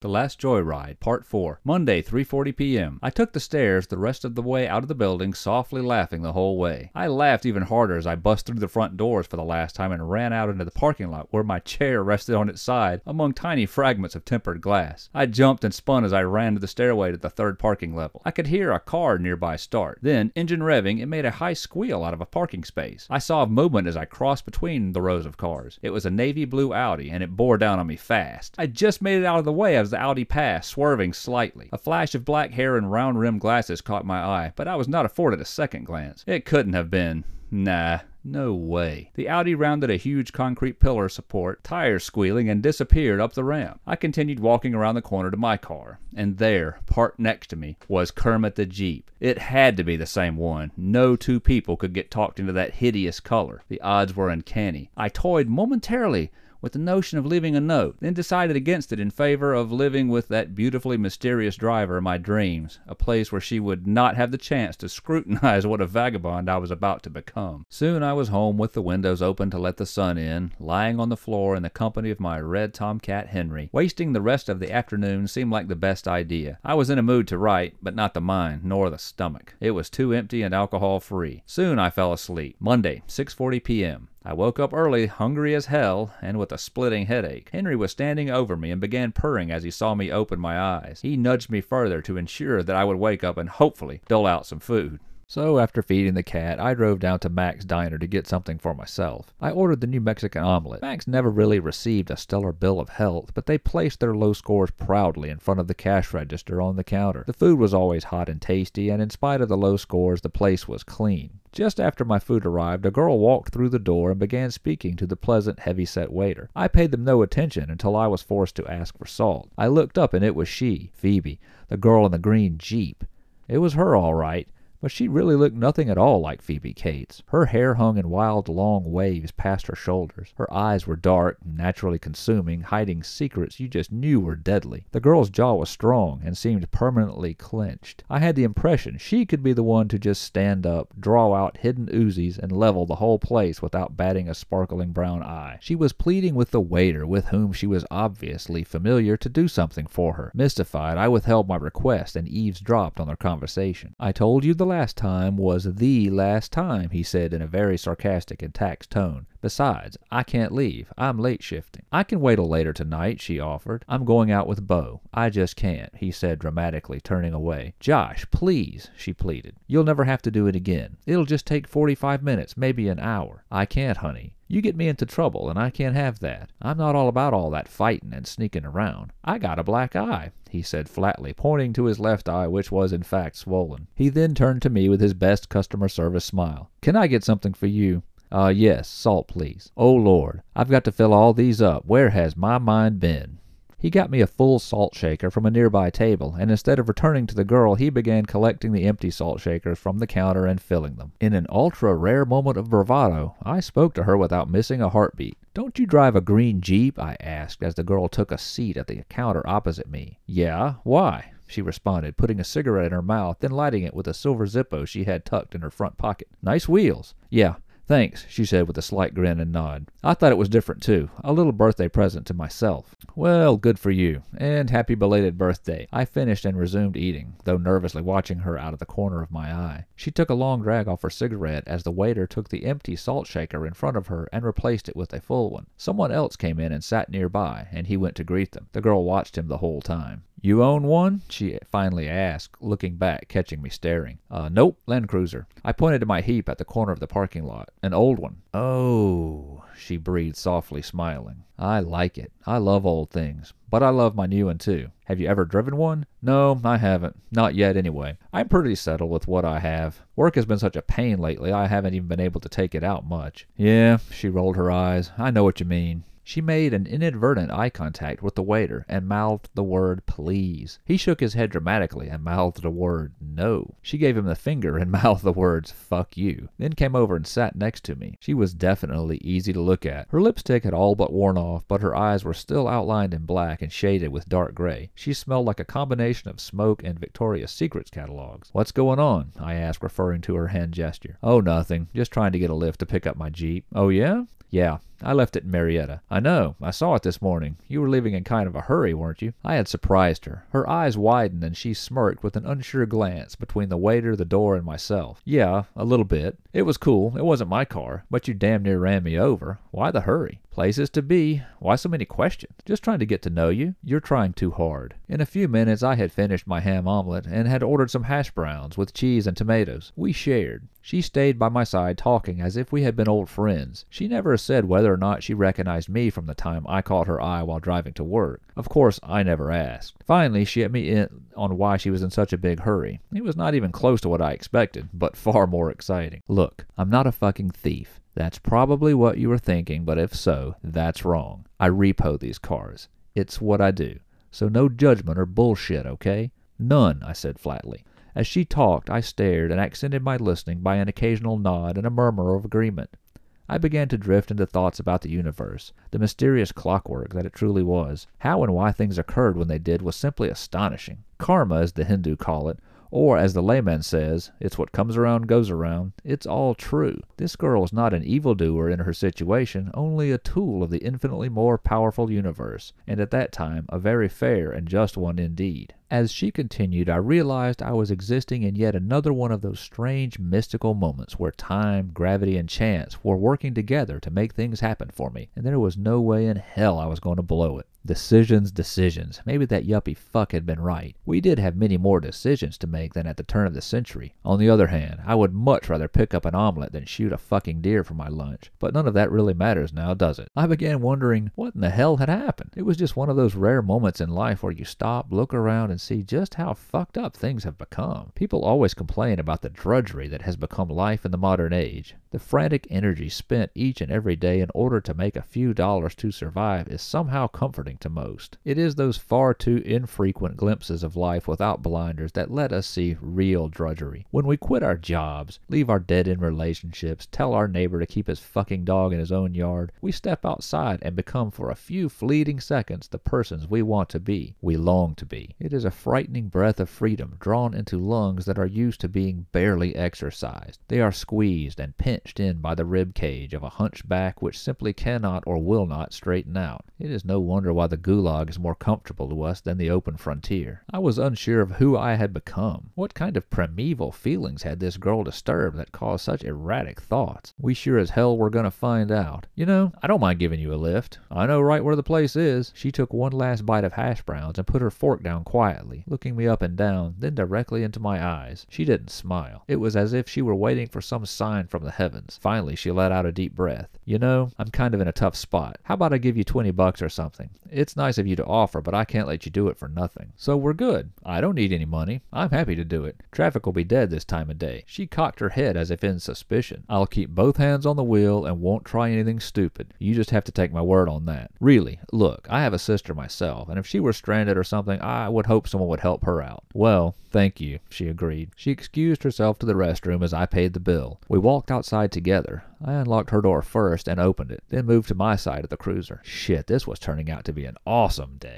The Last Joyride, Part 4. Monday, 3:40 p.m. I took the stairs the rest of the way out of the building, softly laughing the whole way. I laughed even harder as I bust through the front doors for the last time and ran out into the parking lot where my chair rested on its side among tiny fragments of tempered glass. I jumped and spun as I ran to the stairway to the third parking level. I could hear a car nearby start. Then, engine revving, it made a high squeal out of a parking space. I saw movement as I crossed between the rows of cars. It was a navy blue Audi and it bore down on me fast. I just made it out of the way as the Audi passed, swerving slightly. A flash of black hair and round rimmed glasses caught my eye, but I was not afforded a second glance. It couldn't have been. Nah, no way. The Audi rounded a huge concrete pillar support, tires squealing, and disappeared up the ramp. I continued walking around the corner to my car, and there, parked next to me, was Kermit the Jeep. It had to be the same one. No two people could get talked into that hideous color. The odds were uncanny. I toyed momentarily with the notion of leaving a note, then decided against it in favor of living with that beautifully mysterious driver of my dreams, a place where she would not have the chance to scrutinize what a vagabond I was about to become. Soon I was home with the windows open to let the sun in, lying on the floor in the company of my red tomcat Henry. Wasting the rest of the afternoon seemed like the best idea. I was in a mood to write, but not the mind, nor the stomach. It was too empty and alcohol free. Soon I fell asleep. Monday, 6:40 p.m. I woke up early, hungry as hell, and with a splitting headache. Henry was standing over me and began purring as he saw me open my eyes. He nudged me further to ensure that I would wake up and hopefully dole out some food. So, after feeding the cat, I drove down to Mac's Diner to get something for myself. I ordered the new Mexican omelet. Mac's never really received a stellar bill of health, but they placed their low scores proudly in front of the cash register on the counter. The food was always hot and tasty, and in spite of the low scores, the place was clean. Just after my food arrived, a girl walked through the door and began speaking to the pleasant, heavy-set waiter. I paid them no attention until I was forced to ask for salt. I looked up and it was she, Phoebe, the girl in the green Jeep. It was her all right. But she really looked nothing at all like Phoebe Cates. Her hair hung in wild, long waves past her shoulders. Her eyes were dark, and naturally consuming, hiding secrets you just knew were deadly. The girl's jaw was strong and seemed permanently clenched. I had the impression she could be the one to just stand up, draw out hidden Uzis, and level the whole place without batting a sparkling brown eye. She was pleading with the waiter, with whom she was obviously familiar, to do something for her. Mystified, I withheld my request and eavesdropped on their conversation. I told you the last time was the last time, he said in a very sarcastic and taxed tone. Besides, I can't leave. I'm late shifting. I can wait till later tonight, she offered. I'm going out with Bo. I just can't, he said dramatically, turning away. Josh, please, she pleaded. You'll never have to do it again. It'll just take 45 minutes, maybe an hour. I can't, honey. You get me into trouble, and I can't have that. I'm not all about all that fighting and sneaking around. I got a black eye, he said flatly, pointing to his left eye, which was in fact swollen. He then turned to me with his best customer service smile. Can I get something for you? Uh, yes, salt, please. Oh, Lord, I've got to fill all these up. Where has my mind been? He got me a full salt shaker from a nearby table, and instead of returning to the girl, he began collecting the empty salt shakers from the counter and filling them. In an ultra rare moment of bravado, I spoke to her without missing a heartbeat. Don't you drive a green Jeep? I asked as the girl took a seat at the counter opposite me. Yeah, why? she responded, putting a cigarette in her mouth, then lighting it with a silver Zippo she had tucked in her front pocket. Nice wheels. Yeah, Thanks, she said with a slight grin and nod. I thought it was different too. A little birthday present to myself. Well, good for you. And happy belated birthday. I finished and resumed eating, though nervously watching her out of the corner of my eye. She took a long drag off her cigarette as the waiter took the empty salt shaker in front of her and replaced it with a full one. Someone else came in and sat nearby, and he went to greet them. The girl watched him the whole time. You own one? she finally asked, looking back, catching me staring. Uh, nope, Land Cruiser. I pointed to my heap at the corner of the parking lot. An old one. Oh, she breathed softly, smiling. I like it. I love old things. But I love my new one too. Have you ever driven one? No, I haven't. Not yet, anyway. I'm pretty settled with what I have. Work has been such a pain lately, I haven't even been able to take it out much. Yeah, she rolled her eyes. I know what you mean. She made an inadvertent eye contact with the waiter and mouthed the word please. He shook his head dramatically and mouthed the word no. She gave him the finger and mouthed the words fuck you, then came over and sat next to me. She was definitely easy to look at. Her lipstick had all but worn off, but her eyes were still outlined in black and shaded with dark gray. She smelled like a combination of smoke and Victoria's Secrets catalogs. What's going on? I asked, referring to her hand gesture. Oh, nothing. Just trying to get a lift to pick up my Jeep. Oh, yeah? Yeah, I left it in Marietta. I know. I saw it this morning. You were leaving in kind of a hurry, weren't you? I had surprised her. Her eyes widened and she smirked with an unsure glance between the waiter, the door, and myself. Yeah, a little bit. It was cool. It wasn't my car, but you damn near ran me over. Why the hurry? Places to be. Why so many questions? Just trying to get to know you. You're trying too hard. In a few minutes I had finished my ham omelet and had ordered some hash browns with cheese and tomatoes. We shared. She stayed by my side talking as if we had been old friends. She never said whether or not she recognized me from the time I caught her eye while driving to work. Of course, I never asked. Finally, she let me in on why she was in such a big hurry. It was not even close to what I expected, but far more exciting. Look, I'm not a fucking thief. That's probably what you were thinking, but if so, that's wrong. I repo these cars. It's what I do. So no judgment or bullshit, okay? None, I said flatly. As she talked, I stared and accented my listening by an occasional nod and a murmur of agreement. I began to drift into thoughts about the universe, the mysterious clockwork that it truly was. How and why things occurred when they did was simply astonishing. Karma, as the Hindu call it, or, as the layman says, it's what comes around goes around. It's all true. This girl is not an evildoer in her situation, only a tool of the infinitely more powerful universe, and at that time a very fair and just one indeed. As she continued, I realized I was existing in yet another one of those strange mystical moments where time, gravity, and chance were working together to make things happen for me, and there was no way in hell I was going to blow it. Decisions, decisions. Maybe that yuppie fuck had been right. We did have many more decisions to make than at the turn of the century. On the other hand, I would much rather pick up an omelet than shoot a fucking deer for my lunch. But none of that really matters now, does it? I began wondering what in the hell had happened. It was just one of those rare moments in life where you stop, look around, and see just how fucked up things have become. People always complain about the drudgery that has become life in the modern age. The frantic energy spent each and every day in order to make a few dollars to survive is somehow comforting to most. It is those far too infrequent glimpses of life without blinders that let us see real drudgery. When we quit our jobs, leave our dead end relationships, tell our neighbor to keep his fucking dog in his own yard, we step outside and become for a few fleeting seconds the persons we want to be, we long to be. It is a frightening breath of freedom drawn into lungs that are used to being barely exercised. They are squeezed and pinched in by the rib cage of a hunchback which simply cannot or will not straighten out. It is no wonder why the gulag is more comfortable to us than the open frontier. I was unsure of who I had become. What kind of primeval feelings had this girl disturbed that caused such erratic thoughts? We sure as hell were gonna find out. You know, I don't mind giving you a lift. I know right where the place is. She took one last bite of hash browns and put her fork down quietly, looking me up and down, then directly into my eyes. She didn't smile. It was as if she were waiting for some sign from the heavens. Finally, she let out a deep breath. You know, I'm kind of in a tough spot. How about I give you 20 bucks or something? It's nice of you to offer, but I can't let you do it for nothing. So we're good. I don't need any money. I'm happy to do it. Traffic will be dead this time of day. She cocked her head as if in suspicion. I'll keep both hands on the wheel and won't try anything stupid. You just have to take my word on that. Really, look, I have a sister myself, and if she were stranded or something, I would hope someone would help her out. Well, thank you, she agreed. She excused herself to the restroom as I paid the bill. We walked outside together. I unlocked her door first and opened it, then moved to my side of the cruiser. Shit, this was turning out to be an awesome day.